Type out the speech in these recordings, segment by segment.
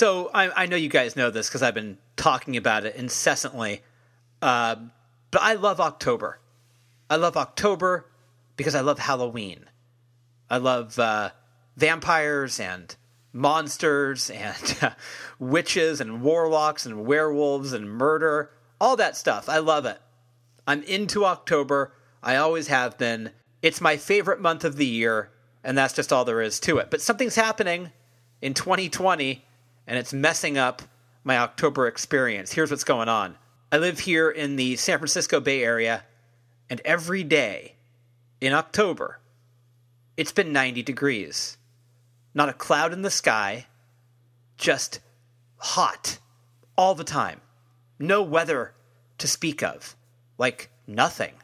So I, I know you guys know this because I've been talking about it incessantly. Uh, but I love October. I love October because I love Halloween. I love uh, vampires and monsters and witches and warlocks and werewolves and murder, all that stuff. I love it. I'm into October. I always have been. It's my favorite month of the year, and that's just all there is to it. But something's happening in 2020, and it's messing up my October experience. Here's what's going on I live here in the San Francisco Bay Area, and every day in October, it's been 90 degrees. Not a cloud in the sky, just hot all the time. No weather to speak of. Like nothing.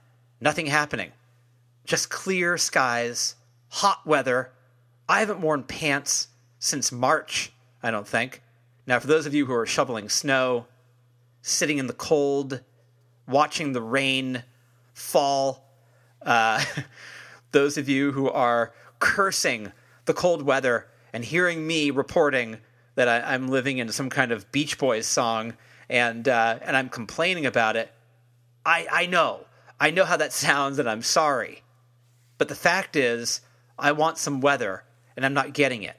Nothing happening. Just clear skies, hot weather. I haven't worn pants since March, I don't think. Now, for those of you who are shoveling snow, sitting in the cold, watching the rain fall, uh, those of you who are cursing the cold weather and hearing me reporting that I, am living in some kind of Beach Boys song and uh, and I'm complaining about it, I I know I know how that sounds and I'm sorry, but the fact is I want some weather and I'm not getting it.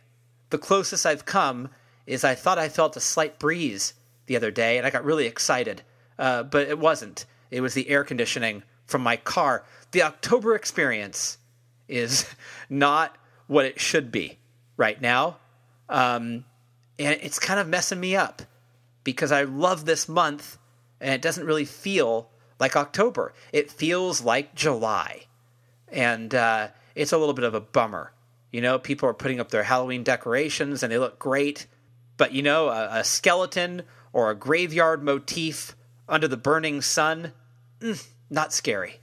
The closest I've come is I thought I felt a slight breeze the other day and I got really excited, uh, but it wasn't. It was the air conditioning from my car. The October experience is not what it should be right now. Um, and it's kind of messing me up because I love this month and it doesn't really feel like October. It feels like July. And uh, it's a little bit of a bummer. You know, people are putting up their Halloween decorations and they look great. But, you know, a, a skeleton or a graveyard motif under the burning sun, mm, not scary.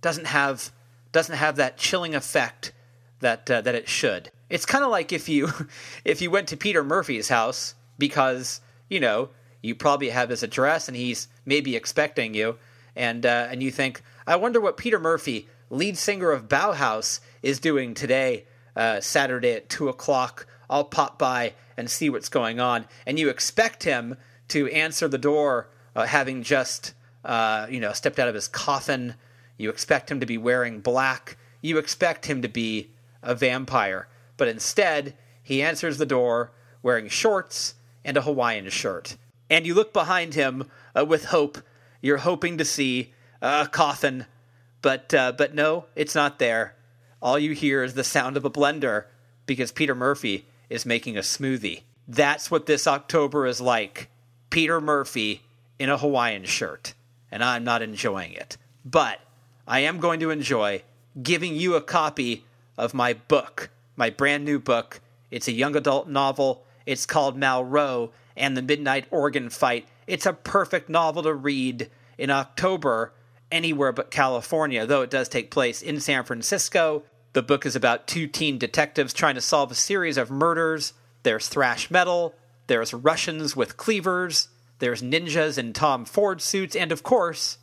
Doesn't have doesn't have that chilling effect that uh, that it should. It's kind of like if you if you went to Peter Murphy's house because you know you probably have his address and he's maybe expecting you, and uh, and you think, I wonder what Peter Murphy, lead singer of Bauhaus, is doing today, uh, Saturday at two o'clock. I'll pop by and see what's going on, and you expect him to answer the door, uh, having just uh, you know stepped out of his coffin. You expect him to be wearing black. You expect him to be a vampire. But instead, he answers the door wearing shorts and a Hawaiian shirt. And you look behind him uh, with hope. You're hoping to see a coffin, but uh, but no, it's not there. All you hear is the sound of a blender because Peter Murphy is making a smoothie. That's what this October is like. Peter Murphy in a Hawaiian shirt, and I'm not enjoying it. But I am going to enjoy giving you a copy of my book, my brand new book. It's a young adult novel. It's called Malraux and the Midnight Organ Fight. It's a perfect novel to read in October anywhere but California, though it does take place in San Francisco. The book is about two teen detectives trying to solve a series of murders. There's thrash metal, there's Russians with cleavers, there's ninjas in Tom Ford suits, and of course,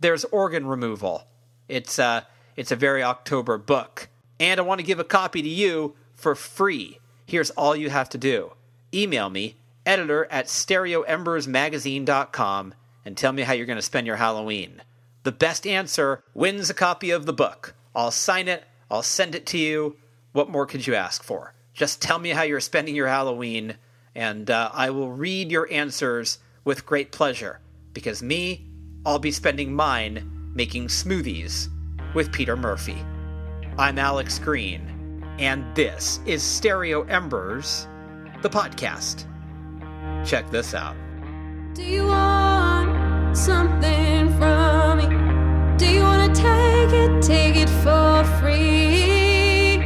there's organ removal. It's uh, it's a very October book. And I want to give a copy to you for free. Here's all you have to do email me, editor at stereoembersmagazine.com, and tell me how you're going to spend your Halloween. The best answer wins a copy of the book. I'll sign it, I'll send it to you. What more could you ask for? Just tell me how you're spending your Halloween, and uh, I will read your answers with great pleasure. Because me, I'll be spending mine making smoothies with Peter Murphy. I'm Alex Green, and this is Stereo Embers, the podcast. Check this out. Do you want something from me? Do you want to take it, take it for free?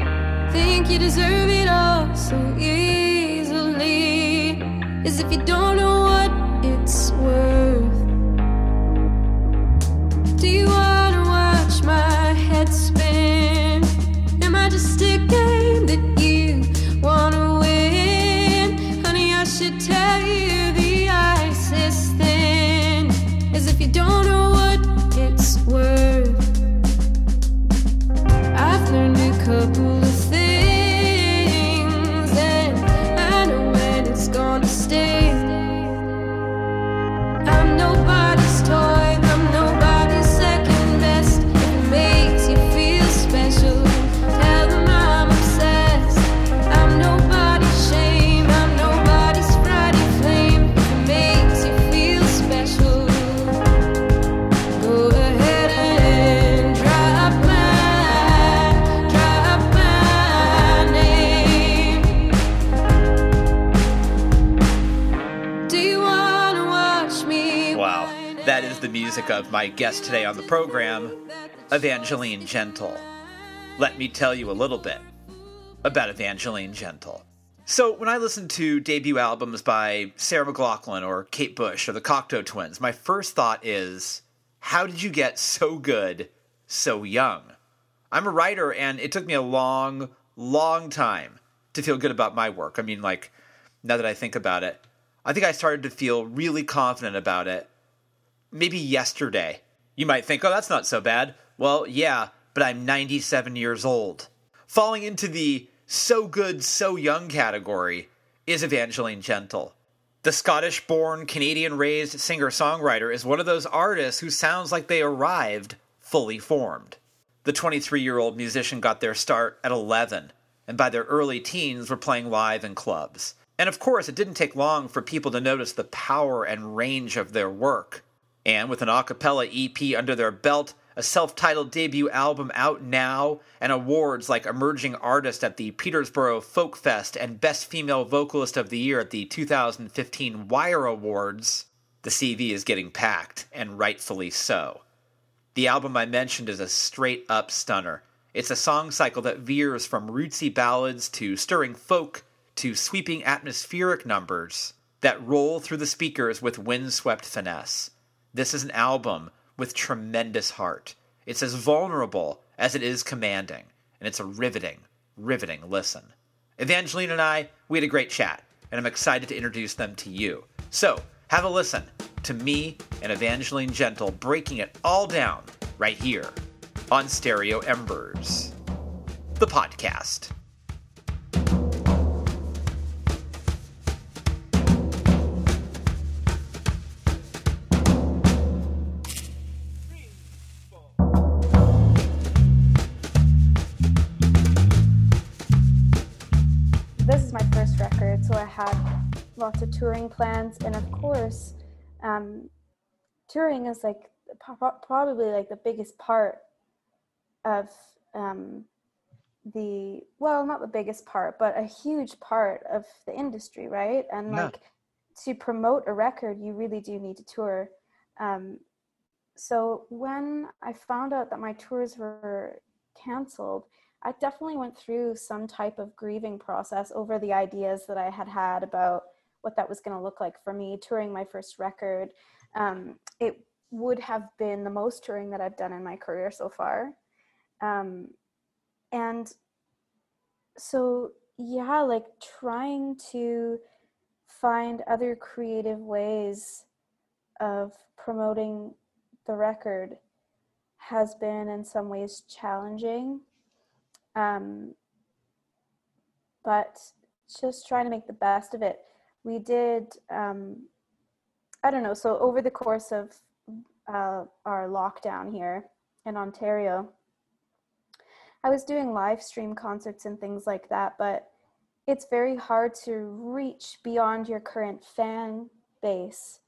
Think you deserve it all so easily? As if you don't know what it's worth. Do you music of my guest today on the program, Evangeline Gentle. Let me tell you a little bit about Evangeline Gentle. So, when I listen to debut albums by Sarah McLachlan or Kate Bush or the Cocteau Twins, my first thought is, how did you get so good so young? I'm a writer, and it took me a long, long time to feel good about my work. I mean, like, now that I think about it, I think I started to feel really confident about it maybe yesterday. You might think, oh, that's not so bad. Well, yeah, but I'm 97 years old. Falling into the so good, so young category is Evangeline Gentle. The Scottish born, Canadian raised singer songwriter is one of those artists who sounds like they arrived fully formed. The 23 year old musician got their start at 11, and by their early teens were playing live in clubs. And of course, it didn't take long for people to notice the power and range of their work. And with an a cappella EP under their belt, a self titled debut album out now, and awards like Emerging Artist at the Petersboro Folk Fest and Best Female Vocalist of the Year at the 2015 Wire Awards, the CV is getting packed, and rightfully so. The album I mentioned is a straight up stunner. It's a song cycle that veers from rootsy ballads to stirring folk to sweeping atmospheric numbers that roll through the speakers with windswept finesse. This is an album with tremendous heart. It's as vulnerable as it is commanding, and it's a riveting, riveting listen. Evangeline and I, we had a great chat, and I'm excited to introduce them to you. So, have a listen to me and Evangeline Gentle breaking it all down right here on Stereo Embers, the podcast. Lots of touring plans, and of course, um, touring is like pro- probably like the biggest part of um, the well, not the biggest part, but a huge part of the industry, right? And Yeah. like to promote a record, you really do need to tour. Um, so when I found out that my tours were canceled, I definitely went through some type of grieving process over the ideas that I had had about what that was going to look like for me touring my first record. Um, it would have been the most touring that I've done in my career so far. Um, and so, yeah, like trying to find other creative ways of promoting the record has been in some ways challenging um, but just trying to make the best of it. We did, um, I don't know, so over the course of uh, our lockdown here in Ontario, I was doing live stream concerts and things like that, but it's very hard to reach beyond your current fan base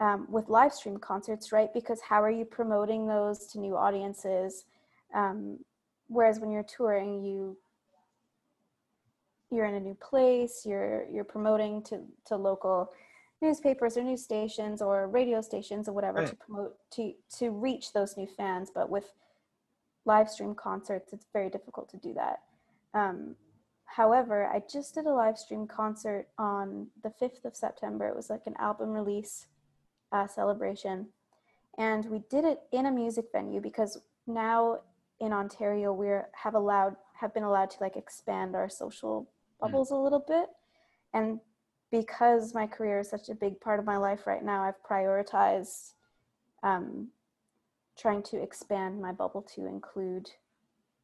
um, with live stream concerts, right? Because how are you promoting those to new audiences? Um, whereas when you're touring you you're in a new place you're you're promoting to to local newspapers or news stations or radio stations or whatever to promote to to reach those new fans but with live stream concerts it's very difficult to do that. Um, however i just did a live stream concert on the 5th of september. It was like an album release uh, celebration. And we did it in a music venue because now in Ontario we have allowed have been allowed to like expand our social bubbles a little bit. And because my career is such a big part of my life right now I've prioritized um, trying to expand my bubble to include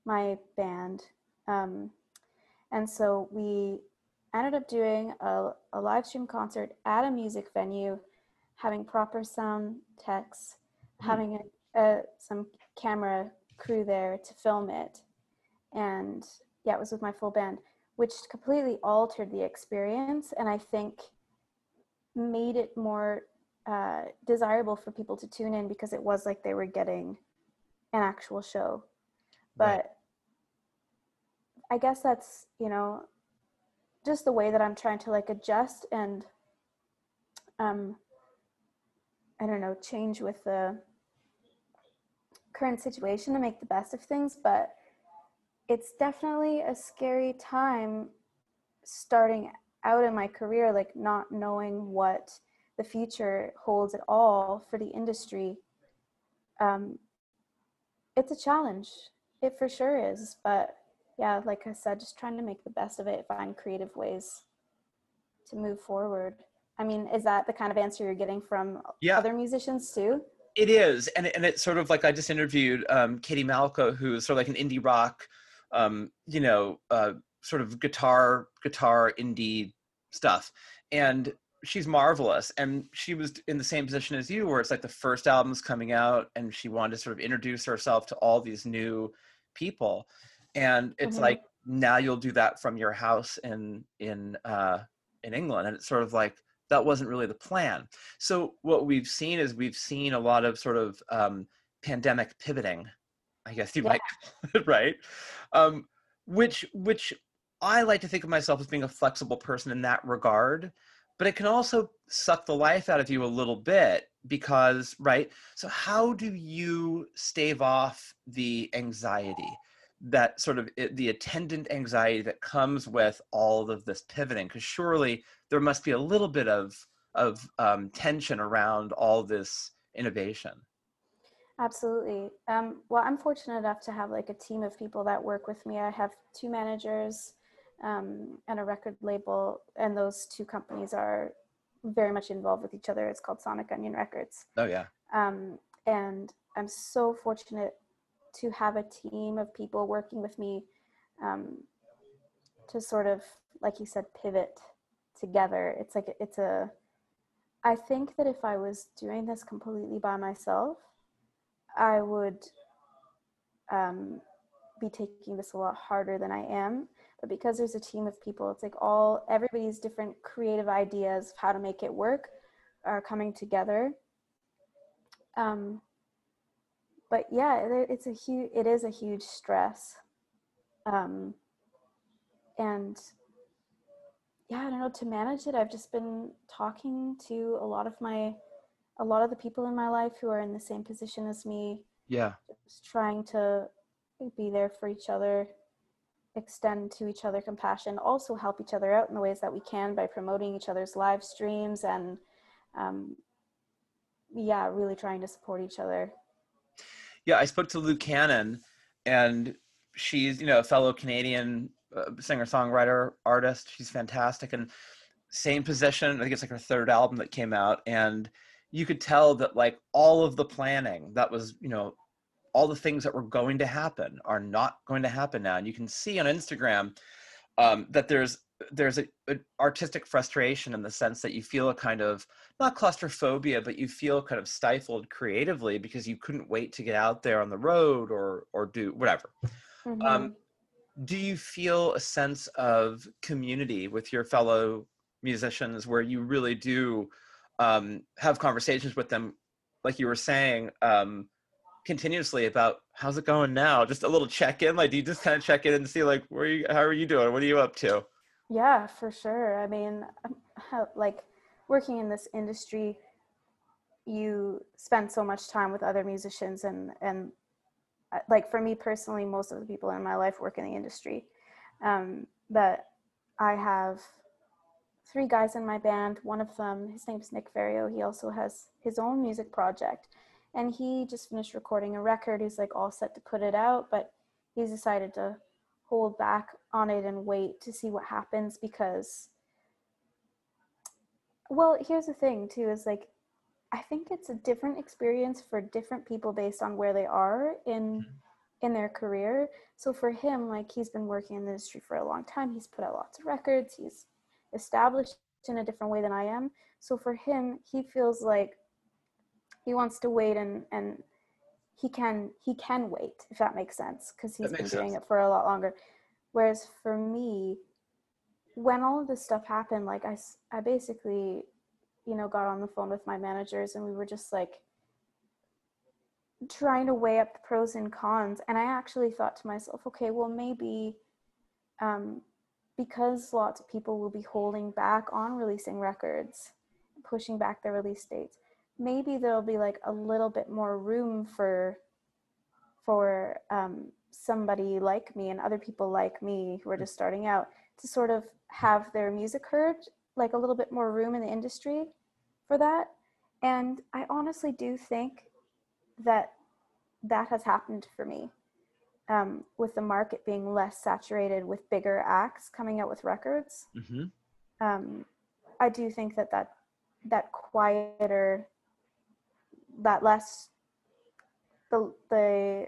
my band. Um, and so we ended up doing a, a live stream concert at a music venue having proper sound techs having a, a, some camera crew there to film it. And yeah it was with my full band which completely altered the experience and i think made it more uh, desirable for people to tune in because it was like they were getting an actual show but Right. i guess that's you know just the way that i'm trying to like adjust and um I don't know, change with the current situation to make the best of things, but it's definitely a scary time starting out in my career, like not knowing what the future holds at all for the industry. Um, it's a challenge. It for sure is, but yeah, like I said, just trying to make the best of it, find creative ways to move forward. I mean, is that the kind of answer you're getting from Yeah. other musicians too? It is, and and it's sort of like I just interviewed um, Katie Malco, who is sort of like an indie rock, um, you know, uh, sort of guitar guitar indie stuff, and she's marvelous. And she was in the same position as you, where it's like the first album's coming out, and she wanted to sort of introduce herself to all these new people, and it's Mhm. like now you'll do that from your house in in uh, in England, and it's sort of like that wasn't really the plan. So what we've seen is we've seen a lot of sort of um, pandemic pivoting, I guess you Yeah. might, call it, right? Um, which which I like to think of myself as being a flexible person in that regard, but it can also suck the life out of you a little bit because right. So how do you stave off the anxiety? that sort of the attendant anxiety that comes with all of this pivoting because surely there must be a little bit of of um, tension around all this innovation Absolutely. Um, well, I'm fortunate enough to have like a team of people that work with me. I have two managers um, and a record label, and those two companies are very much involved with each other. It's called Sonic Unyon Records. oh yeah Um, and I'm so fortunate to have a team of people working with me um, to sort of, like you said, pivot together. It's like it's a. I think that if I was doing this completely by myself, I would um, be taking this a lot harder than I am. But because there's a team of people, it's like all everybody's different creative ideas of how to make it work are coming together. Um, but yeah, it, it's a huge. It is a huge stress. Um, and yeah, I don't know to manage it. I've just been talking to a lot of my, a lot of the people in my life who are in the same position as me, yeah. just trying to be there for each other, extend to each other compassion, also help each other out in the ways that we can by promoting each other's live streams and, um, yeah, really trying to support each other. yeah i spoke to lou canon and she's you know a fellow canadian uh, singer songwriter artist. She's fantastic. And same position i think it's like her third album that came out. And you could tell that like all of the planning that was you know all the things that were going to happen are not going to happen now and you can see on instagram um, that there's there's a, a artistic frustration in the sense that you feel a kind of not claustrophobia but you feel kind of stifled creatively because you couldn't wait to get out there on the road or or do whatever Mhm. um, do you feel a sense of community with your fellow musicians where you really do um, have conversations with them like you were saying um, continuously about how's it going now just a little check-in like do you just kind of check in and see like where you how are you doing what are you up to Yeah, for sure. I mean, like working in this industry, you spend so much time with other musicians, and and uh, like for me personally, most of the people in my life work in the industry. Um, but I have three guys in my band. One of them, his name's Nick Ferrio. He also has his own music project, and he just finished recording a record. He's like all set to put it out, but he's decided to hold back on it and wait to see what happens because well here's the thing too is like i think it's a different experience for different people based on where they are in hmm. in their career so for him like he's been working in the industry for a long time he's put out lots of records he's established in a different way than i am. So for him he feels like he wants to wait and and he can he can wait if that makes sense because he's been doing it for a lot longer. Whereas for me when all of this stuff happened like I I basically you know got on the phone with my managers and we were just like trying to weigh up the pros and cons. And i actually thought to myself okay well maybe um, because lots of people will be holding back on releasing records pushing back their release dates maybe there'll be like a little bit more room for for um, somebody like me and other people like me who are just starting out to sort of have their music heard like a little bit more room in the industry for that. And i honestly do think that that has happened for me um, with the market being less saturated with bigger acts coming out with records hmm um, I do think that that that quieter, that less, the the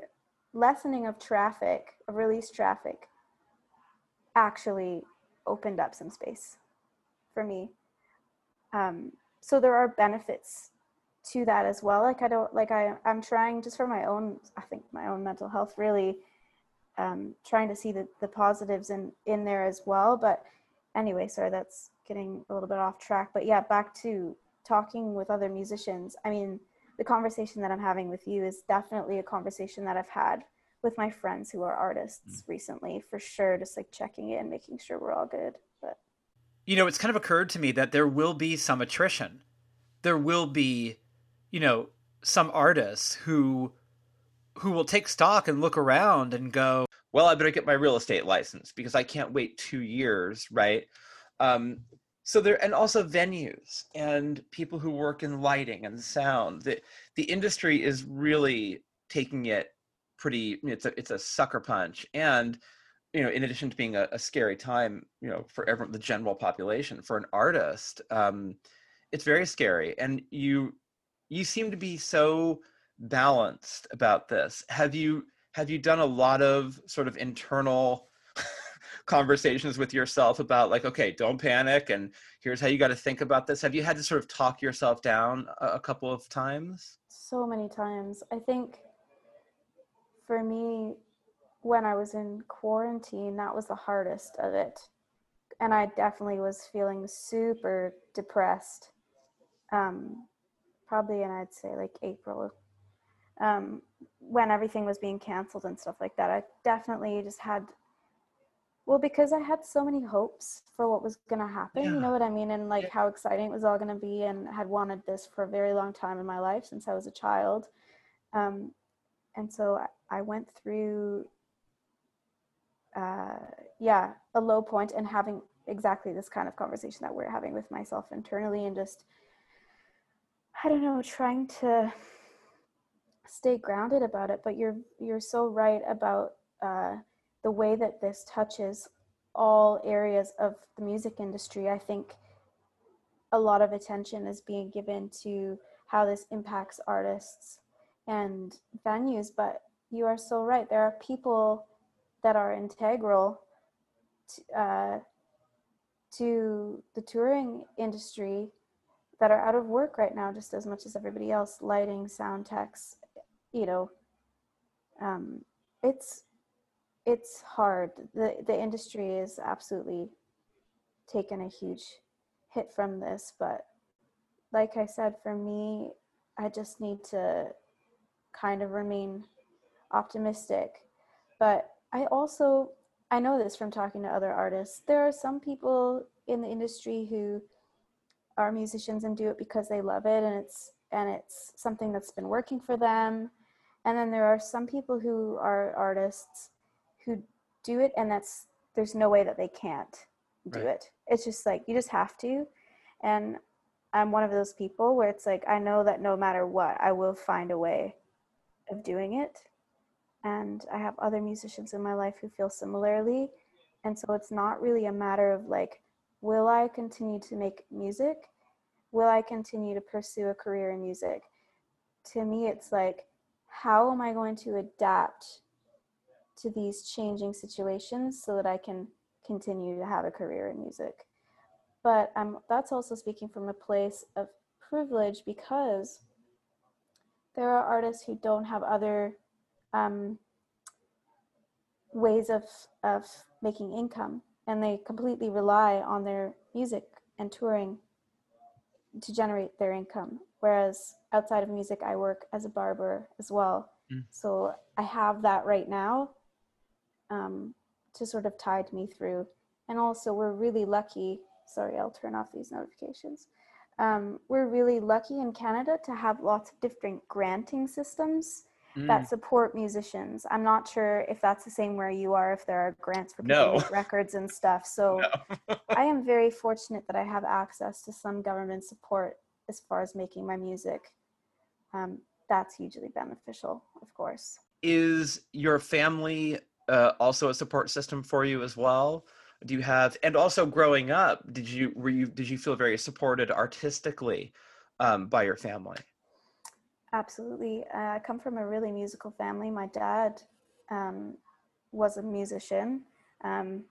lessening of traffic, of release traffic, actually opened up some space for me. Um, so there are benefits to that as well. Like I don't like I I'm trying just for my own I think my own mental health really um, trying to see the, the positives in in there as well. But anyway, sorry, that's getting a little bit off track. But yeah, back to talking with other musicians. I mean, the conversation that I'm having with you is definitely a conversation that I've had with my friends who are artists recently, for sure. Just like checking in, making sure we're all good. But you know, it's kind of occurred to me that there will be some attrition. There will be, you know, some artists who who will take stock and look around and go, well i better get my real estate license because i can't wait two years right? Um, so there and also venues and people who work in lighting and sound the, the industry is really taking it pretty it's a it's a sucker punch. And you know in addition to being a, a scary time you know for everyone the general population for an artist um, it's very scary. And you you seem to be so balanced about this. Have you have you done a lot of sort of internal conversations with yourself about like okay don't panic and here's how you got to think about this have you had to sort of talk yourself down a, a couple of times so many times. I think for me, when I was in quarantine, that was the hardest of it. And I definitely was feeling super depressed. Um, probably and I'd say, like April, um, when everything was being canceled and stuff like that. I definitely just had, well, because I had so many hopes for what was going to happen. You know what I mean? And like how exciting it was all going to be, and had wanted this for a very long time in my life since I was a child. Um, and so I, I went through uh, yeah a low point and having exactly this kind of conversation that we're having with myself internally and just i don't know trying to stay grounded about it but you're you're so right about uh, the way that this touches all areas of the music industry. I think a lot of attention is being given to how this impacts artists and venues but you are so right. There are people that are integral to, uh, to the touring industry that are out of work right now just as much as everybody else lighting sound techs you know um, it's it's hard. The the industry is absolutely taken a huge hit from this but like i said for me i just need to kind of remain optimistic. But i also i know this from talking to other artists. There are some people in the industry who are musicians and do it because they love it and it's and it's something that's been working for them and then there are some people who are artists who do it and that's there's no way that they can't do Right. it. It's just like you just have to. And i'm one of those people where it's like i know that no matter what i will find a way of doing it. And i have other musicians in my life who feel similarly. And so it's not really a matter of like will i continue to make music? Will i continue to pursue a career in music? To me it's like how am i going to adapt to these changing situations so that i can continue to have a career in music? But um, that's also speaking from a place of privilege because there are artists who don't have other um, ways of of making income and they completely rely on their music and touring to generate their income whereas outside of music i work as a barber as well. Mm. so i have that right now um, to sort of tide me through. And also we're really lucky sorry i'll turn off these notifications. Um, we're really lucky in Canada to have lots of different granting systems Mm. that support musicians. I'm not sure if that's the same where you are, if there are grants for No. records and stuff. So No. I am very fortunate that I have access to some government support as far as making my music. Um, that's hugely beneficial, of course. is your family uh, also a support system for you as well do you have and also growing up did you were you did you feel very supported artistically um, by your family Absolutely. Uh, I come from a really musical family. My dad um, was a musician, um,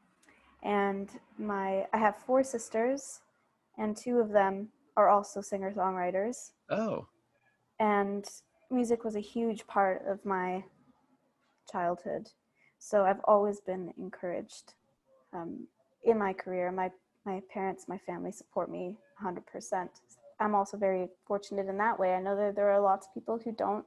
and my I have four sisters, and two of them are also singer songwriters. oh And music was a huge part of my childhood, so I've always been encouraged um, in my career. My my parents, my family support me 100%. I'm also very fortunate in that way. I know that there are lots of people who don't,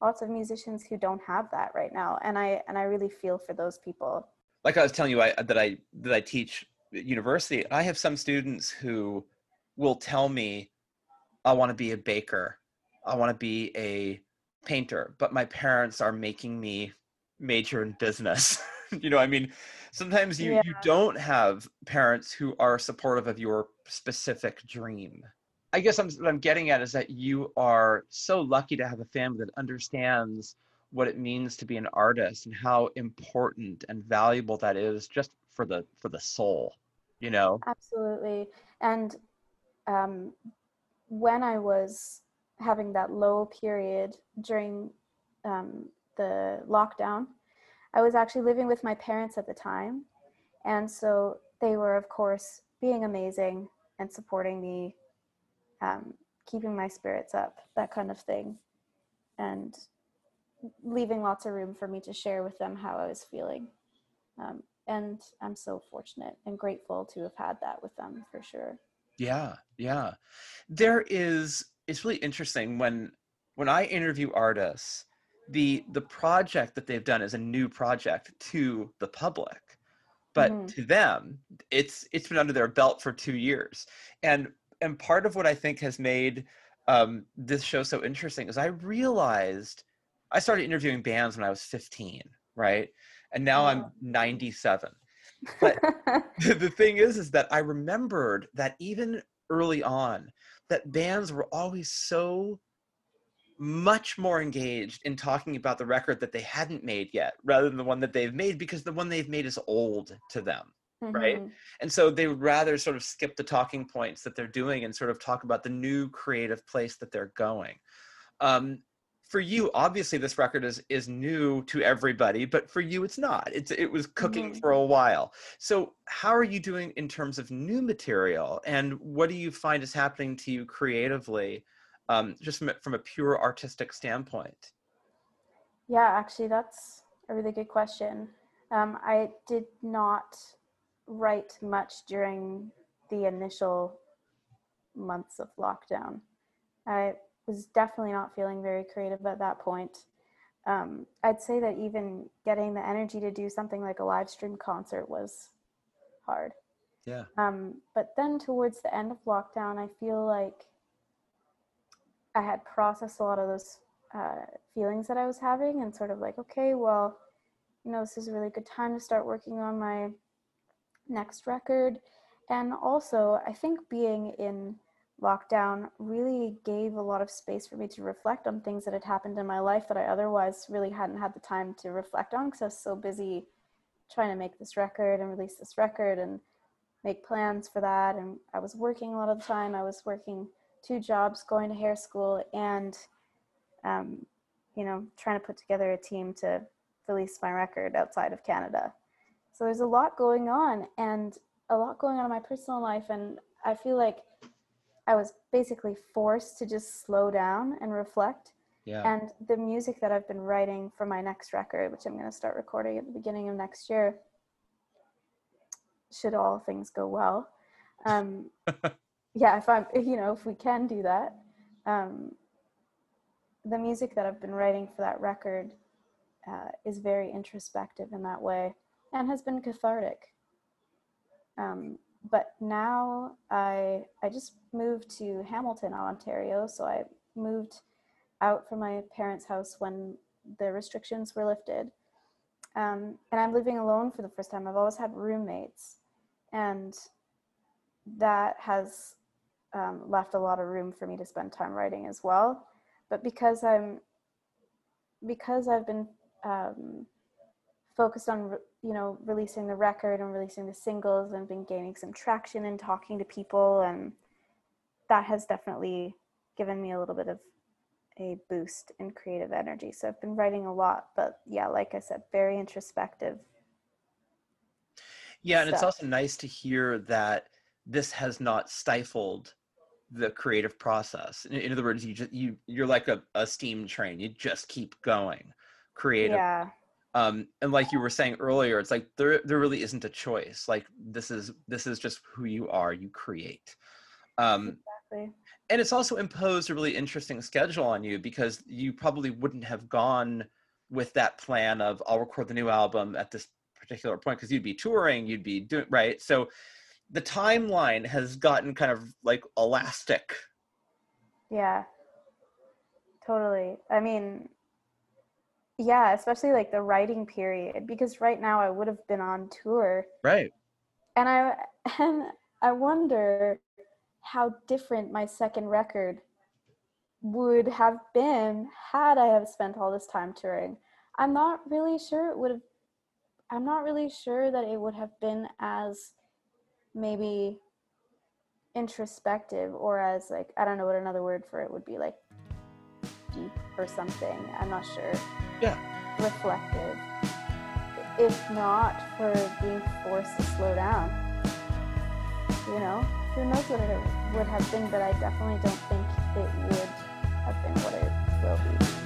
lots of musicians who don't have that right now, and I and I really feel for those people. like i was telling you I, that i that i teach at university i have some students who will tell me i want to be a baker. I want to be a painter. But my parents are making me major in business. You know i mean? Sometimes you you don't have parents who are supportive of your specific dream i guess I'm, what i'm getting at is that you are so lucky to have a family that understands what it means to be an artist and how important and valuable that is just for the for the soul you know Absolutely. And um, when I was having that low period during um, the lockdown, I was actually living with my parents at the time. And so they were, of course, being amazing and supporting me, um, keeping my spirits up, that kind of thing. And leaving lots of room for me to share with them how I was feeling. Um, and I'm so fortunate and grateful to have had that with them for sure. Yeah, yeah. There is it's really interesting when when I interview artists, the the project that they've done is a new project to the public. But Mhm. to them, it's it's been under their belt for 2 years. And and part of what I think has made um, this show so interesting is I realized I started interviewing bands when I was 15, right? And now I'm Oh. 97 But- the thing is is that i remembered that even early on that bands were always so much more engaged in talking about the record that they hadn't made yet rather than the one that they've made because the one they've made is old to them right? Mhm. and so they would rather sort of skip the talking points that they're doing and sort of talk about the new creative place that they're going um, for you obviously this record is is new to everybody but for you it's not it's it was cooking Mhm. for a while so how are you doing in terms of new material and what do you find is happening to you creatively um, just from, from a pure artistic standpoint Yeah, actually, that's a really good question. Um, I did not write much during the initial months of lockdown. I was definitely not feeling very creative at that point. Um, I'd say that even getting the energy to do something like a live stream concert was hard. yeah Um, but then towards the end of lockdown, I feel like I had processed a lot of those uh, feelings that I was having and sort of like, okay, well, you know, this is a really good time to start working on my next record. And also, I think being in lockdown really gave a lot of space for me to reflect on things that had happened in my life that I otherwise really hadn't had the time to reflect on because I was so busy trying to make this record and release this record and make plans for that. And I was working a lot of the time. I was working two jobs, going to hair school, and um, you know, trying to put together a team to release my record outside of Canada. So there's a lot going on, and a lot going on in my personal life, and I feel like I was basically forced to just slow down and reflect. yeah And the music that I've been writing for my next record, which I'm going to start recording at the beginning of next year, should all things go well. Um, yeah, if I'm, you know, if we can do that, um, the music that I've been writing for that record uh, is very introspective in that way and has been cathartic. Um, but now I I just moved to Hamilton, Ontario. So I moved out from my parents' house when the restrictions were lifted, um, and I'm living alone for the first time. I've always had roommates, and that has um, left a lot of room for me to spend time writing as well. But because I'm because I've been um, focused on you know releasing the record and releasing the singles and been gaining some traction and talking to people and that has definitely given me a little bit of a boost in creative energy so i've been writing a lot but yeah like i said very introspective Yeah, and it's also nice to hear that this has not stifled the creative process. In, in other words, you just you you're like a, a steam train. You just keep going, creative. yeah Um, and like you were saying earlier, it's like there there really isn't a choice. Like this is this is just who you are. You create. Um, exactly and it's also imposed a really interesting schedule on you because you probably wouldn't have gone with that plan of I'll record the new album at this particular point because you'd be touring, you'd be doing right. So the timeline has gotten kind of like elastic. Yeah. Totally. I mean, yeah, especially like the writing period because right now I would have been on tour Right. and I and I wonder how different my second record would have been had I have spent all this time touring. I'm not really sure it would have I'm not really sure that it would have been as maybe introspective or as like I don't know what another word for it would be like deep or something. I'm not sure. Yeah. Reflective. If not for being forced to slow down. You know? Who knows what it would have been, but I definitely don't think it would have been what it will be.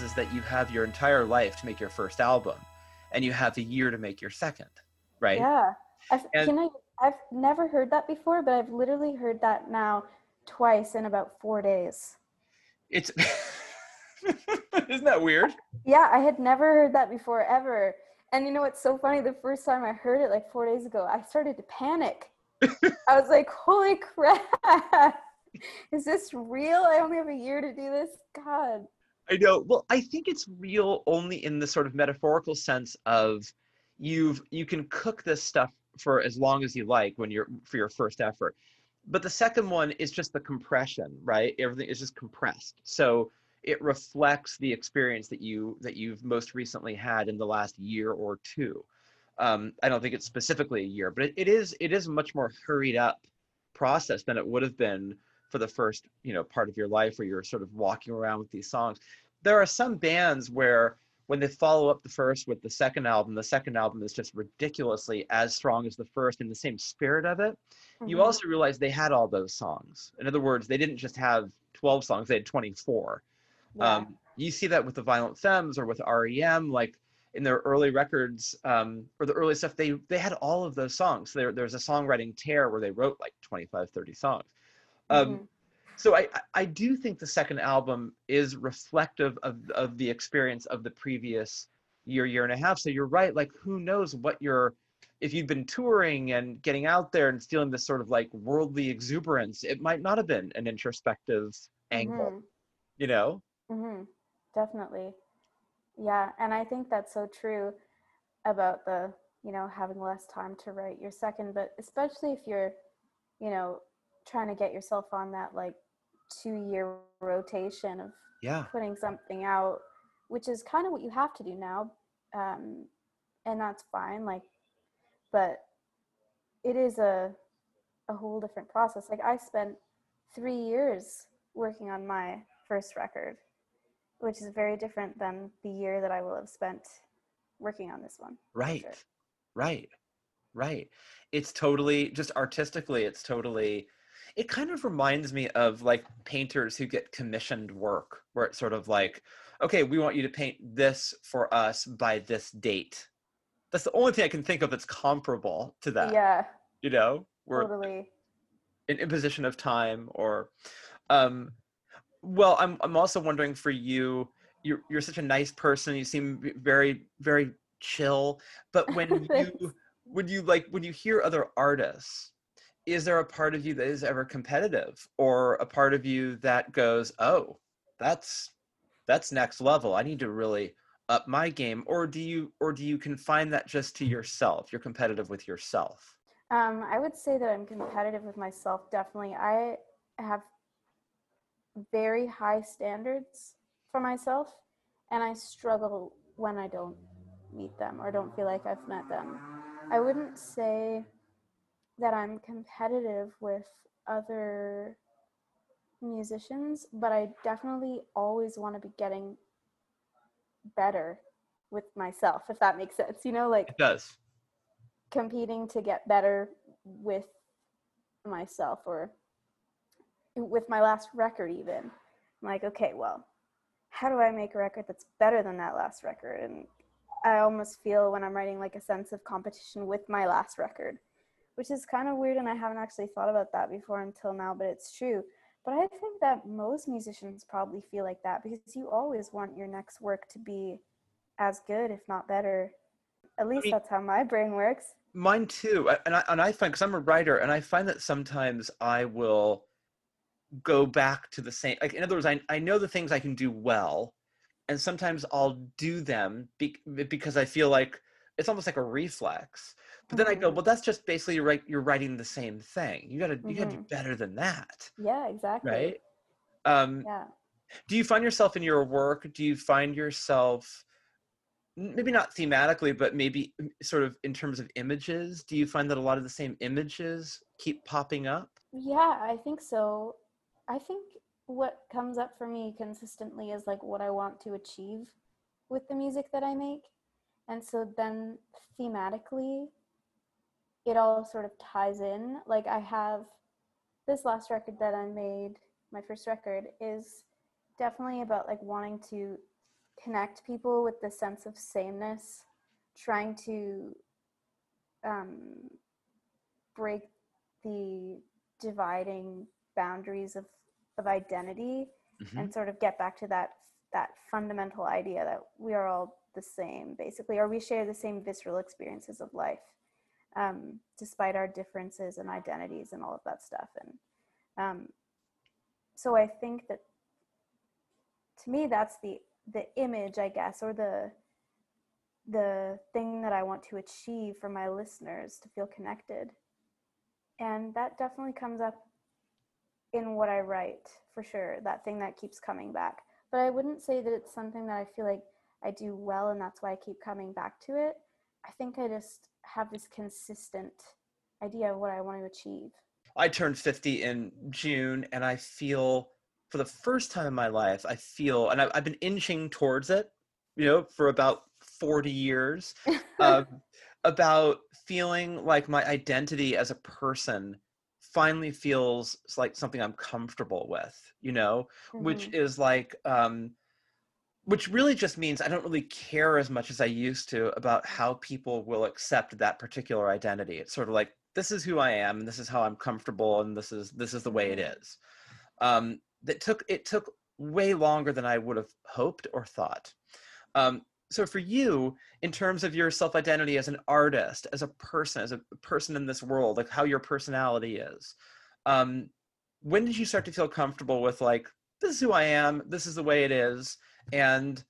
Is is that you have your entire life to make your first album and you have a year to make your second right Yeah. I've, And- can I, I've never heard that before, but I've literally heard that now twice in about four days. it's isn't that weird Yeah, I had never heard that before ever. And you know what's so funny? The first time I heard it, like four days ago, I started to panic. I was like, holy crap. Is this real? I only have a year to do this? God. I know. Well, I think it's real only in the sort of metaphorical sense of you've you can cook this stuff for as long as you like when you're for your first effort. But the second one is just the compression, right? Everything is just compressed. So it reflects the experience that you that you've most recently had in the last year or two. Um, I don't think it's specifically a year, but it, it is it is a much more hurried up process than it would have been for the first you know part of your life where you're sort of walking around with these songs. There are some bands where when they follow up the first with the second album the second album is just ridiculously as strong as the first in the same spirit of it. You Mhm. also realize they had all those songs. In other words they didn't just have 12 songs they had 24 Yeah. um, you see that with the violent femmes or with rem like in their early records um, or the early stuff they they had all of those songs. There, there's a songwriting tear where they wrote like 25 30 songs um, Mhm. so I, I- do think the second album is reflective of, of the experience of the previous year year and a half so you're right like who knows what you're if you've been touring and getting out there and feeling this sort of like worldly exuberance it might not have been an introspective angle Mhm. you know hmm Definitely. Yeah, and I think that's so true about the, you know, having less time to write your second, but especially if you're, you know, trying to get yourself on that like two year rotation of yeah putting something out, which is kind of what you have to do now. Um, and that's fine. Like, but it is a, a whole different process. Like I spent three years working on my first record, which is very different than the year that I will have spent working on this one. right sure. right right it's totally just artistically it's totally it kind of reminds me of like painters who get commissioned work where it's sort of like okay we want you to paint this for us by this date. That's the only thing i can think of that's comparable to that Yeah, you know? We're totally. an imposition of time or um well i'm i'm also wondering for you you're you're such a nice person you seem very very chill but when you when you like when you hear other artists is there a part of you that is ever competitive or a part of you that goes oh that's that's next level i need to really up my game or do you or do you confine that just to yourself you're competitive with yourself Um, I would say that I'm competitive with myself. Definitely, I have very high standards for myself, and I struggle when I don't meet them or don't feel like I've met them. I wouldn't say that I'm competitive with other musicians, but I definitely always want to be getting better with myself, if that makes sense. You know, like it does. competing to get better with myself or with my last record even. I'm like okay well how do i make a record that's better than that last record? And i almost feel when i'm writing like a sense of competition with my last record which is kind of weird and i haven't actually thought about that before until now but it's true but i think that most musicians probably feel like that because you always want your next work to be as good if not better at least mean- that's how my brain works Mine too, and I and I find because I'm a writer, and I find that sometimes I will go back to the same. Like in other words, I I know the things I can do well, and sometimes I'll do them be, because I feel like it's almost like a reflex. But then I go, well, that's just basically you're right. You're writing the same thing. You gotta you gotta do Mhm. better than that, Yeah, exactly. right? Um, Yeah. do you find yourself in your work do you find yourself maybe not thematically but maybe sort of in terms of images do you find that a lot of the same images keep popping up Yeah, I think so. I think what comes up for me consistently is like what I want to achieve with the music that I make. And so then thematically, it all sort of ties in. Like I have this last record that I made, my first record, is definitely about like wanting to connect people with the sense of sameness, trying to um, break the dividing boundaries of, of identity Mhm. and sort of get back to that that fundamental idea that we are all the same basically or we share the same visceral experiences of life um, despite our differences and identities and all of that stuff. And um, so i think that to me that's the the image i guess or the the thing that i want to achieve for my listeners to feel connected. And that definitely comes up in what i write for sure that thing that keeps coming back. But i wouldn't say that it's something that i feel like i do well and that's why i keep coming back to it. I think i just have this consistent idea of what i want to achieve I turned 50 in June and I feel for the first time in my life, I feel, and I've, I've been inching towards it, you know, for about 40 years, um, about feeling like my identity as a person finally feels like something I'm comfortable with, you know, which Mhm. is like, um, which really just means I don't really care as much as I used to about how people will accept that particular identity. It's sort of like this is who I am, and this is how I'm comfortable, and this is this is the way it is. Um, that took it took way longer than I would have hoped or thought. Um, so for you, in terms of your self identity as an artist, as a person, as a person in this world, like how your personality is, um, when did you start to feel comfortable with like this is who I am, this is the way it is, and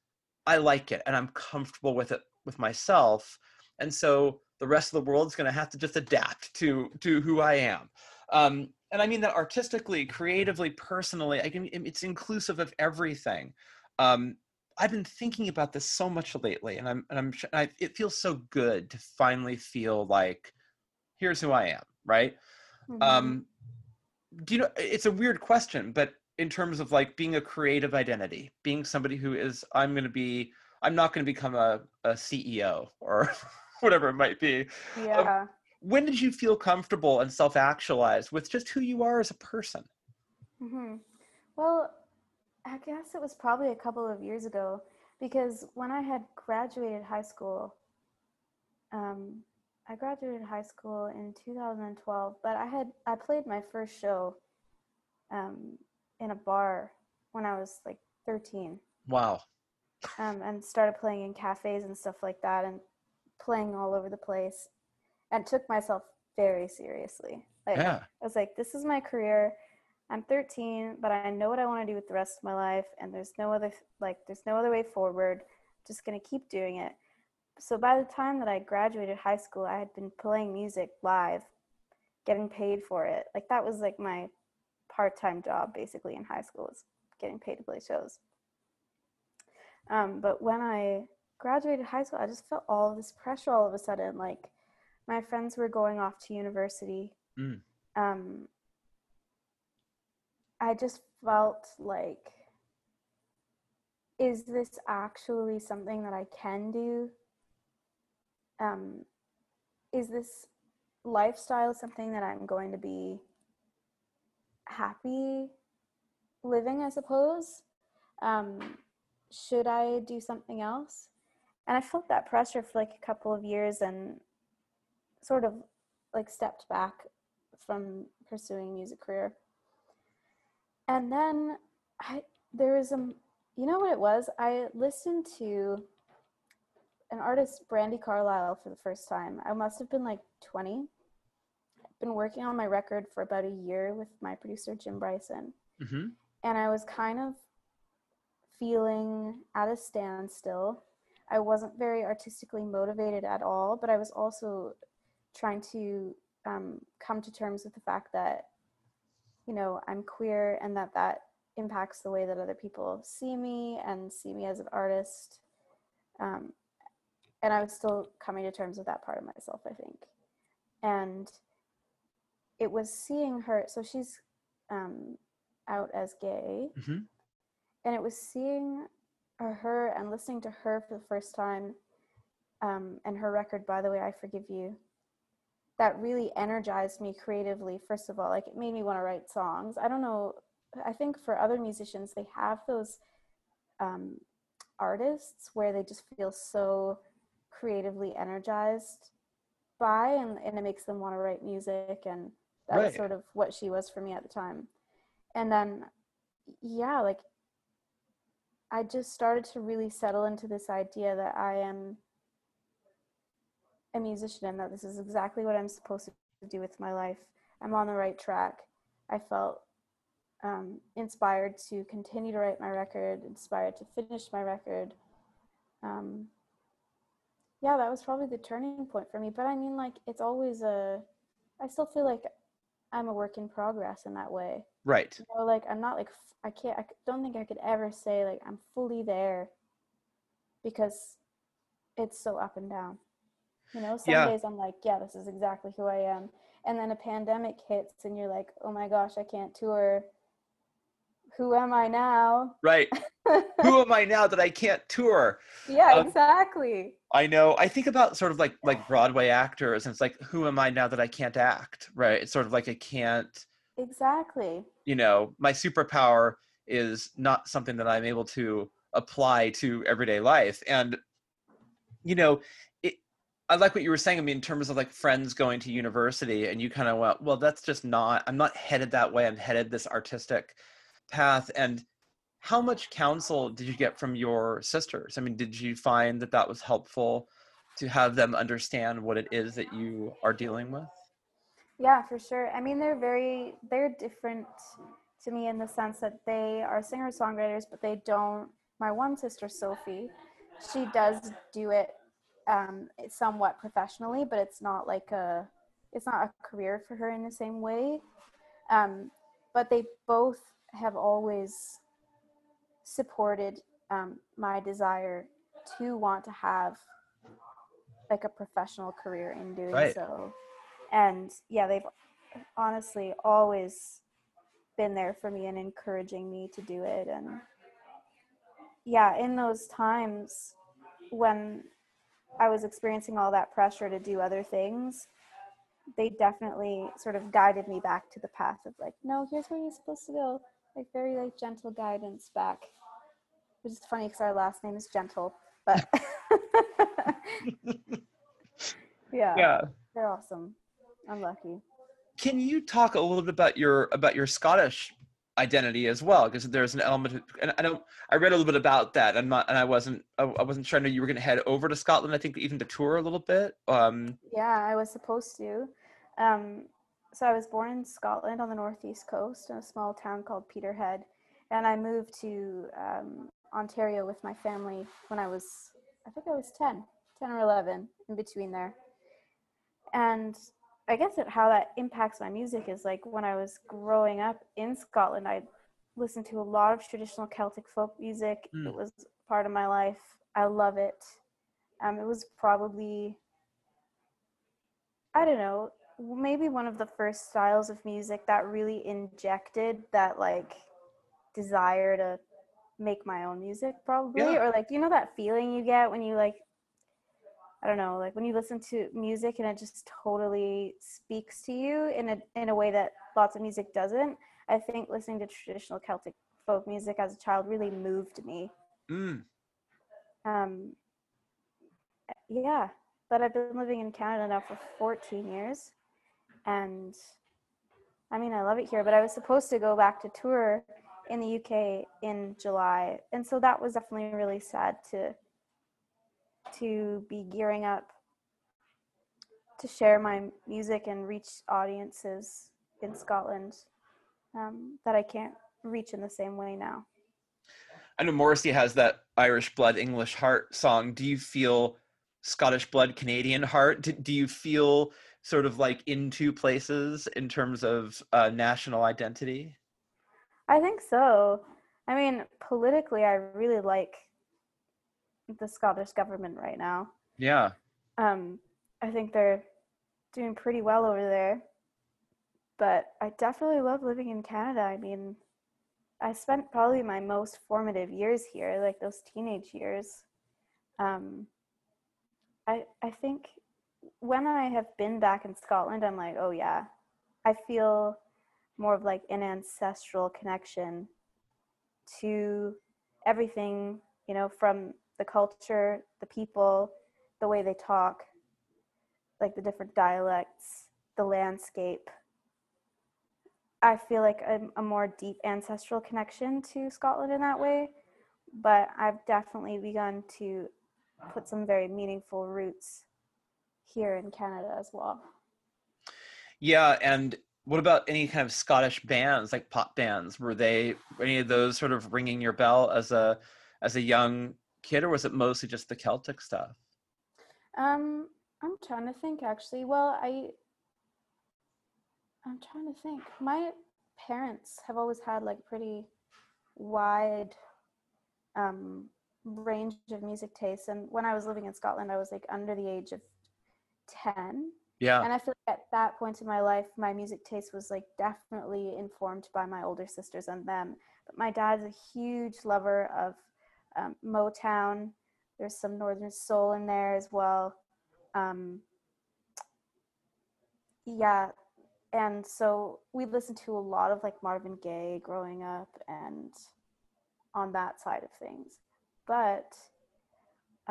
I like it, and I'm comfortable with it with myself, and so the rest of the world is going to have to just adapt to to who I am. Um, and I mean that artistically, creatively, personally. I can. It's inclusive of everything. Um, I've been thinking about this so much lately, and I'm and I'm. sh- I, it feels so good to finally feel like, here's who I am, right? Mhm. Um, do you know? It's a weird question, but in terms of like being a creative identity, being somebody who is, I'm going to be. I'm not going to become a, a CEO or whatever it might be. yeah When did you feel comfortable and self-actualized with just who you are as a person? hmm Well, I guess it was probably a couple of years ago because when I had graduated high school, um, I graduated high school in 2012, but I had I played my first show um, in a bar when I was like 13 Wow. um, and started playing in cafes and stuff like that and playing all over the place and took myself very seriously. Like, Yeah. I was like, this is my career. I'm 13, but I know what I want to do with the rest of my life, and there's no other like there's no other way forward. Just gonna keep doing it. So by the time that I graduated high school, I had been playing music live, getting paid for it. Like that was like my part-time job basically in high school was getting paid to play shows. Um, but when I graduated high school, I just felt all this pressure all of a sudden. Like my friends were going off to university. Mm. Um, I just felt like, is this actually something that I can do? Um, is this lifestyle something that I'm going to be happy living, I suppose? Um, should I do something else? And I felt that pressure for like a couple of years and sort of like stepped back from pursuing music career. And then I there was a you know what it was? I listened to an artist Brandi Carlile for the first time. I must have been like 20. Been working on my record for about a year with my producer Jim Bryson hmm and I was kind of feeling at a standstill. I wasn't very artistically motivated at all, but I was also trying to um, come to terms with the fact that, you know, I'm queer and that that impacts the way that other people see me and see me as an artist. Um, and I was still coming to terms with that part of myself, I think. And it was seeing her, so she's um, out as gay. Hmm and it was seeing her and listening to her for the first time um, and her record by the way i forgive you that really energized me creatively first of all. Like it made me want to write songs. I don't know I think for other musicians, they have those um, artists where they just feel so creatively energized by, and, and it makes them want to write music. And that was sort of what she was for me at the time. And then, yeah, like I just started to really settle into this idea that I am a musician and that this is exactly what I'm supposed to do with my life. I'm on the right track. I felt um, inspired to continue to write my record, inspired to finish my record. Um, yeah, that was probably the turning point for me. But I mean, like, it's always a, I still feel like I'm a work in progress in that way. Right. You know, like, I'm not like, I can't, I don't think I could ever say, like, I'm fully there because it's so up and down. You know, some Yeah. days I'm like, yeah, this is exactly who I am. And then a pandemic hits and you're like, oh my gosh, I can't tour. Who am I now? Right. Who am I now that I can't tour? yeah, Um, exactly. I know. I think about sort of like like Broadway actors, and it's like, who am I now that I can't act? Right. It's sort of like I can't. Exactly. You know, my superpower is not something that I'm able to apply to everyday life, and you know, it. I like what you were saying. I mean, in terms of like friends going to university, and you kind of went, well, that's just not. I'm not headed that way. I'm headed this artistic path, and how much counsel did you get from your sisters? I mean, did you find that that was helpful to have them understand what it is that you are dealing with? Yeah, for sure. I mean, they're very, they're different to me in the sense that they are singer songwriters, but they don't. My one sister, Sophie, she does do it um, somewhat professionally, but it's not like a, it's not a career for her in the same way. Um, but they both have always supported um, my desire to want to have like a professional career in doing Right. so. And yeah, they've honestly always been there for me and encouraging me to do it. And yeah, in those times when I was experiencing all that pressure to do other things, they definitely sort of guided me back to the path of like, no, here's where you're supposed to go. Like very like gentle guidance back. Which is funny because our last name is Gentle, but yeah, Yeah. they're awesome. I'm lucky. Can you talk a little bit about your about your Scottish identity as well? Because there's an element, of, and I don't. I read a little bit about that. I'm not, and I wasn't. I, wasn't sure. I know you were going to head over to Scotland. I think even to tour a little bit. Um, Yeah, I was supposed to. Um, so I was born in Scotland on the northeast coast in a small town called Peterhead, and I moved to um, Ontario with my family when I was, I think I was 10, 10 or 11, in between there. And I guess that how that impacts my music is like when I was growing up in Scotland, I listened to a lot of traditional Celtic folk music. Mm. It was part of my life. I love it. Um, it was probably I don't know, maybe one of the first styles of music that really injected that like desire to make my own music probably Yeah. or like you know that feeling you get when you like I don't know, like when you listen to music and it just totally speaks to you in a in a way that lots of music doesn't. I think listening to traditional Celtic folk music as a child really moved me mm, um, yeah, but I've been living in Canada now for 14 years, and I mean I love it here. But I was supposed to go back to tour in the UK in July, and so that was definitely really sad to to be gearing up to share my music and reach audiences in Scotland um, that I can't reach in the same way now. I know Morrissey has that Irish blood, English heart song. Do you feel Scottish blood, Canadian heart? Do, do you feel sort of like in two places in terms of uh, national identity? I think so. I mean, politically, I really like the Scottish government right now. Yeah. Um, I think they're doing pretty well over there. But I definitely love living in Canada. I mean, I spent probably my most formative years here, like those teenage years. Um, I I think when I have been back in Scotland, I'm like, oh yeah, I feel more of like an ancestral connection to everything, you know, from the culture, the people, the way they talk, like the different dialects, the landscape. I feel like a, a more deep ancestral connection to Scotland in that way, but I've definitely begun to put some very meaningful roots here in Canada as well. Yeah, and what about any kind of Scottish bands, like pop bands? Were they any of those sort of ringing your bell as a as a young kid, or was it mostly just the Celtic stuff? Um, I'm trying to think actually. Well, I I'm trying to think. My parents have always had like pretty wide um range of music tastes and when I was living in Scotland I was like under the age of 10 Yeah, and I feel like at that point in my life my music taste was like definitely informed by my older sisters and them. But my dad's a huge lover of um, Motown. There's some northern soul in there as well. Um, yeah. And so we listened to a lot of like marvin gaye growing up and on that side of things. But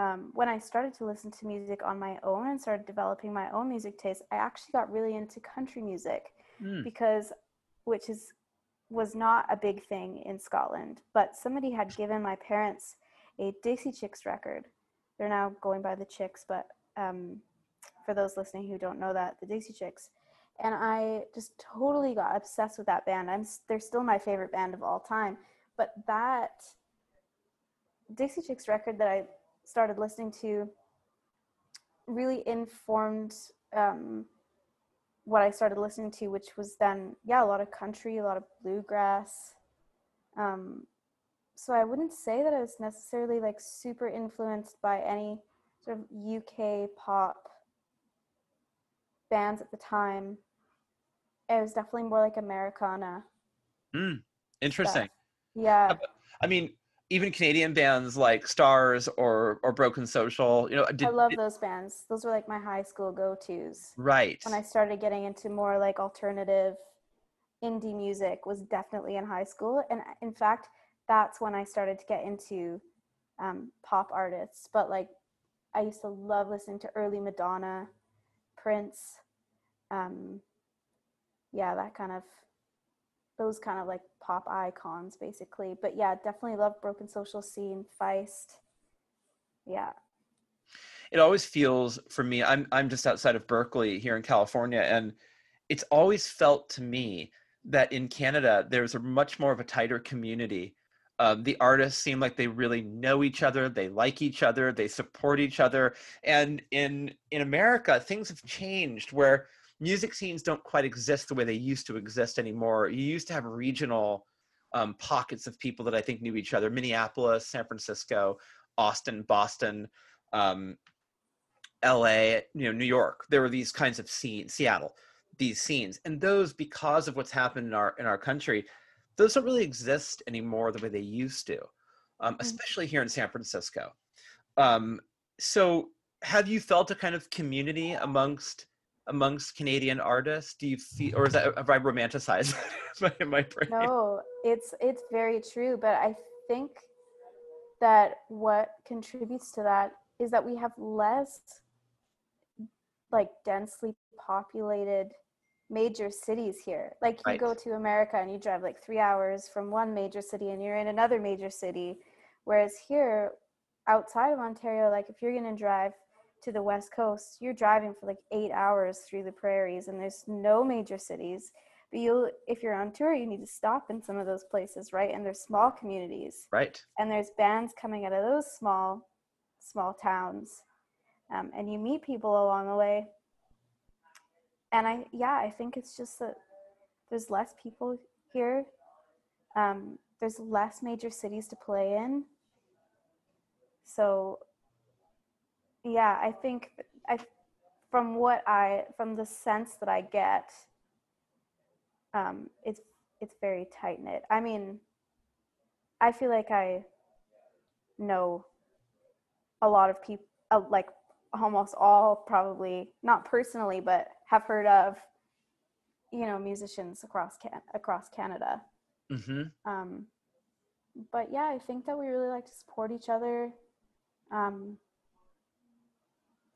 um, when i started to listen to music on my own and started developing my own music taste i actually got really into country music Mm. because which is was not a big thing in Scotland, but somebody had given my parents a Dixie Chicks record. They're now going by the Chicks, but um, for those listening who don't know that, the Dixie Chicks, and I just totally got obsessed with that band. I'm they're still my favorite band of all time, but that Dixie Chicks record that I started listening to really informed um, what I started listening to, which was then, yeah, a lot of country, a lot of bluegrass. Um, so I wouldn't say that I was necessarily like super influenced by any sort of UK pop bands at the time. It was definitely more like Americana. Mm. Interesting. stuff. Yeah. I mean, even Canadian bands like Stars or or Broken Social, you know, did, I love those bands. Those were like my high school go tos. right. When I started getting into more like alternative indie music was definitely in high school. And uh, in fact, that's when I started to get into um, pop artists. But like, I used to love listening to early Madonna, Prince. Um, yeah, that kind of, those kind of like pop icons basically. But yeah, definitely love Broken Social Scene, Feist. Yeah. it always feels for me i'm i'm just outside of berkeley here in california and it's always felt to me that in canada there's a much more of a tighter community um, the artists seem like they really know each other they like each other they support each other and in in america things have changed where music scenes don't quite exist the way they used to exist anymore you used to have regional um, pockets of people that i think knew each other minneapolis san francisco austin boston um, LA, you know, New York. There were these kinds of scenes, Seattle, these scenes, and those because of what's happened in our in our country, those don't really exist anymore the way they used to, um, Mm. especially here in San Francisco. Um, so, have you felt a kind of community amongst amongst Canadian artists? Do you feel, or is that have I romanticized my, my brain? No, it's it's very true, but I think that what contributes to that is that we have less like densely populated major cities here. Like you Right. go to America and you drive like 3 hours from one major city and you're in another major city, whereas here outside of Ontario like if you're going to drive to the west coast, you're driving for like 8 hours through the prairies and there's no major cities. But you'll if you're on tour you need to stop in some of those places right? And there's small communities. Right. and there's bands coming out of those small small towns. Um, and you meet people along the way. And i yeah i think it's just that there's less people here. Um, there's less major cities to play in. So yeah i think i from what i from the sense that i get um, it's it's very tight knit. I mean, I feel like I know a lot of people, uh, like almost all, probably not personally, but have heard of you know musicians across can- across Canada. hmm Um, but yeah, I think that we really like to support each other, um,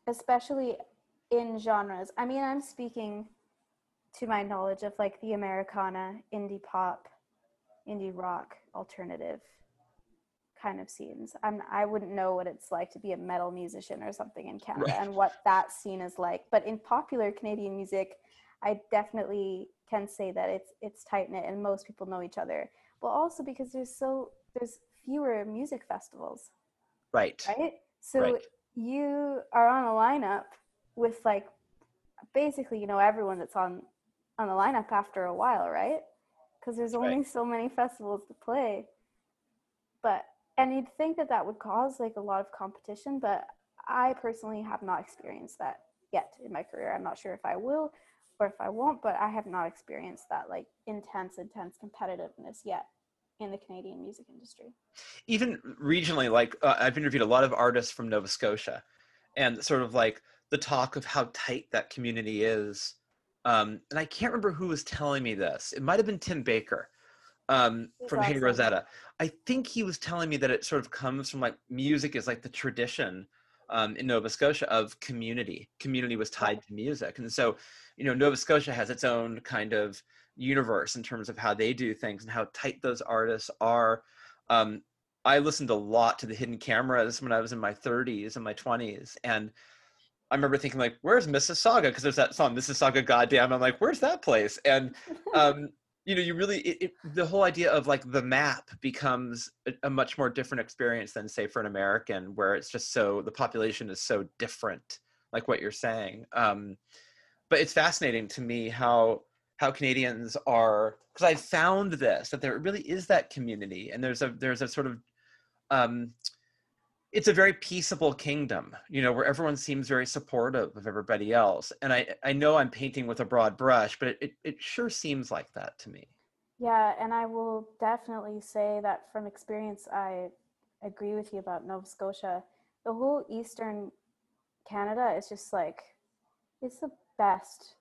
especially in genres. I mean, I'm speaking to my knowledge of like the Americana, indie pop, indie rock, alternative kind of scenes. I'm I wouldn't know what it's like to be a metal musician or something in Canada Right. and what that scene is like. But in popular Canadian music, I definitely can say that it's it's tight knit and most people know each other. Well, also because there's so there's fewer music festivals, Right. right? So Right. You are on a lineup with like basically you know everyone that's on on the lineup after a while, right? Because there's Right. only so many festivals to play. But and you'd think that that would cause like a lot of competition, but I personally have not experienced that yet in my career. I'm not sure if I will or if I won't, but I have not experienced that like intense, intense competitiveness yet in the Canadian music industry. even regionally like uh, i've interviewed a lot of artists from nova scotia and sort of like the talk of how tight that community is um, and i can't remember who was telling me this. It might have been tim baker um, from hey rosetta. I think he was telling me that it sort of comes from like music is like the tradition um, in nova scotia of community. Community was tied to music. And so you know nova scotia has its own kind of universe in terms of how they do things and how tight those artists are um, I listened a lot to the hidden cameras when I was in my 30s and my 20s. And I remember thinking, like, where's Mississauga? Because there's that song, Mississauga Goddamn. I'm like, where's that place? And, um, you know, you really, it, it, the whole idea of like the map becomes a, a much more different experience than, say, for an American, where it's just so, the population is so different, like what you're saying. Um, but it's fascinating to me how, how Canadians are because I found this that there really is that community and there's a there's a sort of um it's a very peaceable kingdom you know where everyone seems very supportive of everybody else and I I know I'm painting with a broad brush but it it, it sure seems like that to me Yeah, and I will definitely say that from experience, I agree with you about Nova Scotia. The whole Eastern Canada is just like, it's the best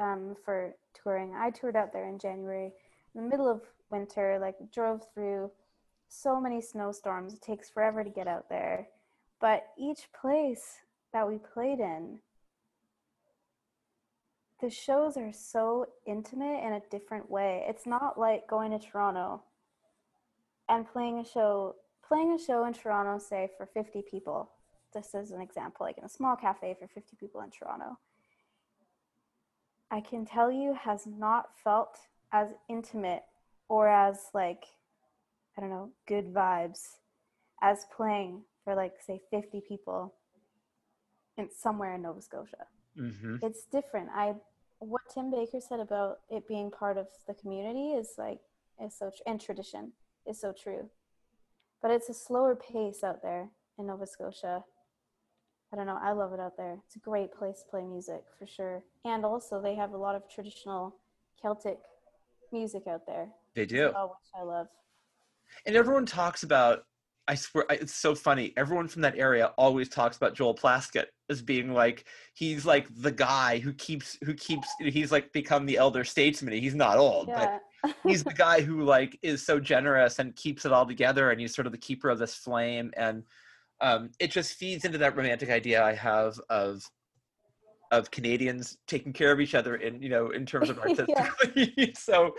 um, for touring. I toured out there in January, in the middle of winter, like drove through so many snowstorms. It takes forever to get out there. But each place that we played in, the shows are so intimate in a different way. It's not like going to Toronto and playing a show playing a show in Toronto say for 50 people. Just as an example, like in a small cafe for 50 people in Toronto. I can tell you has not felt as intimate or as like I don't know, good vibes as playing for like say 50 people in somewhere in Nova Scotia mm-hmm. it's different. I what Tim Baker said about it being part of the community is like is so tr- and tradition is so true. But it's a slower pace out there in Nova Scotia. I don't know. I love it out there. It's a great place to play music for sure. And also they have a lot of traditional Celtic music out there. they do Oh, which I love. and everyone talks about I swear it's so funny everyone from that area always talks about Joel Plaskett as being like he's like the guy who keeps who keeps he's like become the elder statesman he's not old but he's the guy who like is so generous and keeps it all together and he's sort of the keeper of this flame and um, it just feeds into that romantic idea i have of of canadians taking care of each other in you know in terms of artistically. So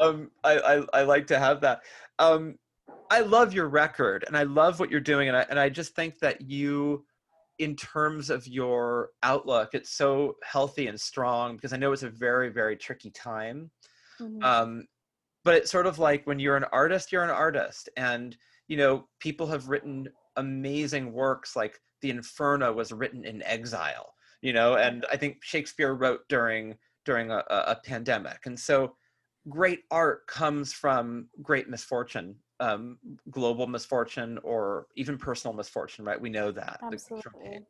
um, I, I i like to have that. Um, i love your record and i love what you're doing and i, and I just think that you in terms of your outlook it's so healthy and strong because i know it's a very very tricky time. Mhm. um, but it's sort of like when you're an artist you're an artist. And you know people have written amazing works like the inferno was written in exile you know and i think shakespeare wrote during during a, a pandemic. And so great art comes from great misfortune um, global misfortune or even personal misfortune right? We know that Absolutely.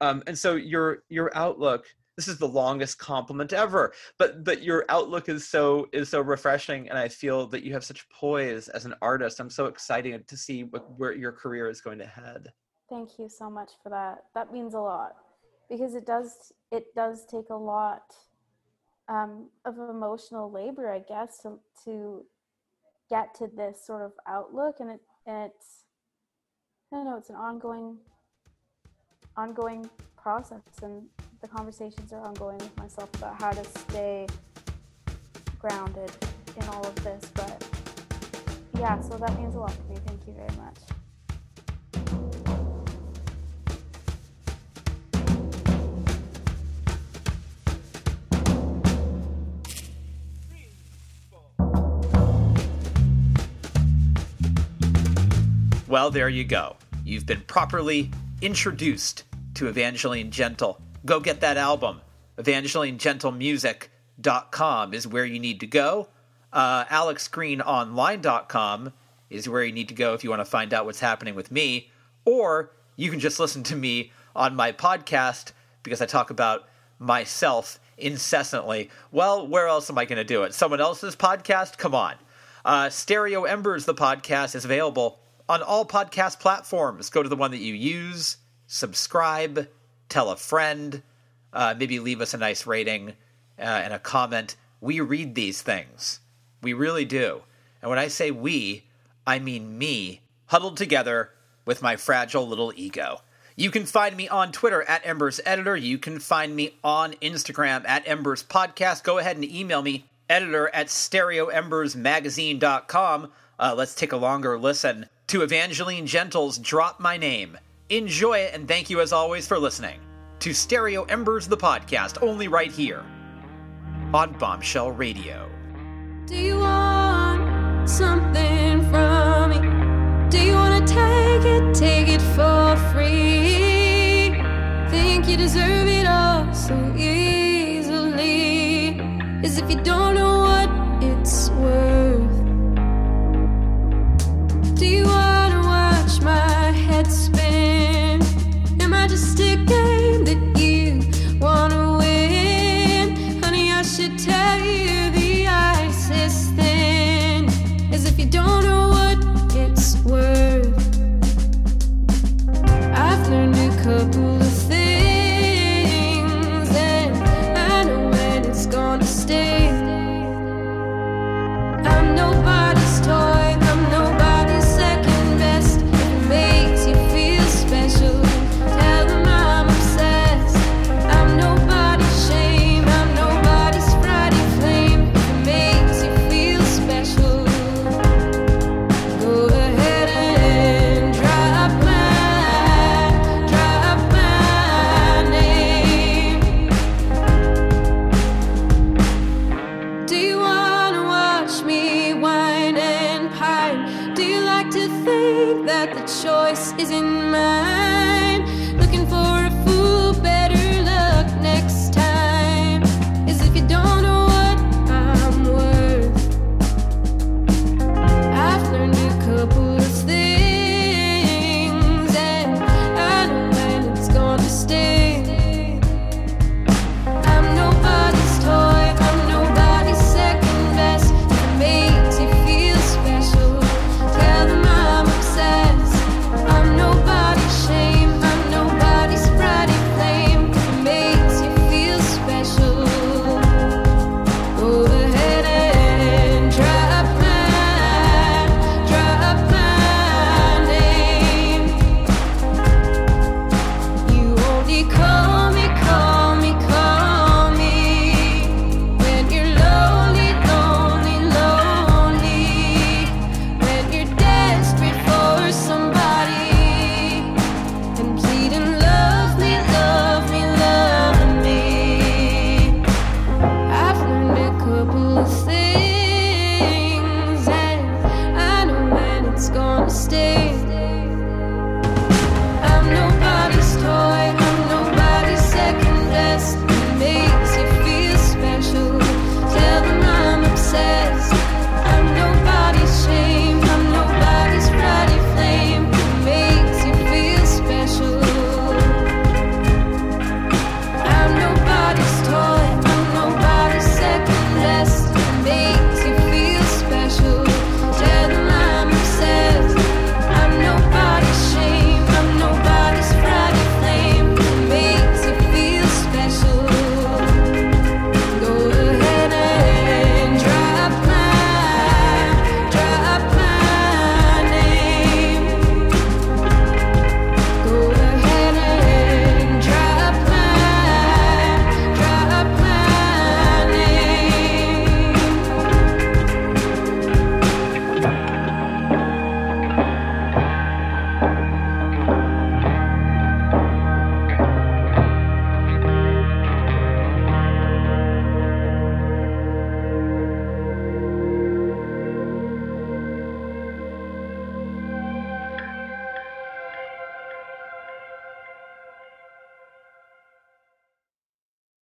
um, and so your your outlook this is the longest compliment ever but but your outlook is so is so refreshing and i feel that you have such poise as an artist i'm so excited to see what, where your career is going to head Thank you so much for that. That means a lot because it does it does take a lot um, of emotional labor, I guess, to to get to this sort of outlook, and it and it's I don't know, it's an ongoing ongoing process, and the conversations are ongoing with myself about how to stay grounded in all of this. But yeah, so that means a lot to me. Thank you very much. Well, there you go. You've been properly introduced to Evangeline Gentle. Go get that album. EvangelineGentlemusic.com is where you need to go. Uh, AlexGreenOnline.com is where you need to go if you want to find out what's happening with me. Or you can just listen to me on my podcast because I talk about myself incessantly. Well, where else am I going to do it? Someone else's podcast? Come on. Uh, Stereo Embers, the podcast, is available on all podcast platforms. Go to the one that you use, subscribe, tell a friend, uh, maybe leave us a nice rating uh, and a comment. We read these things. We really do. And when I say we, I mean me, huddled together with my fragile little ego. You can find me on Twitter at Embers Editor. You can find me on Instagram at Embers Podcast. Go ahead and email me, editor at stereoembersmagazine.com. Uh, let's take a longer listen to Evangeline Gentle's Drop My Name. Enjoy it, and thank you as always for listening to Stereo Embers, the podcast, only right here on Bombshell Radio. Do you want something from me? Do you want to take it, take it for free? Think you deserve it all so easily? As if you don't know what it's worth.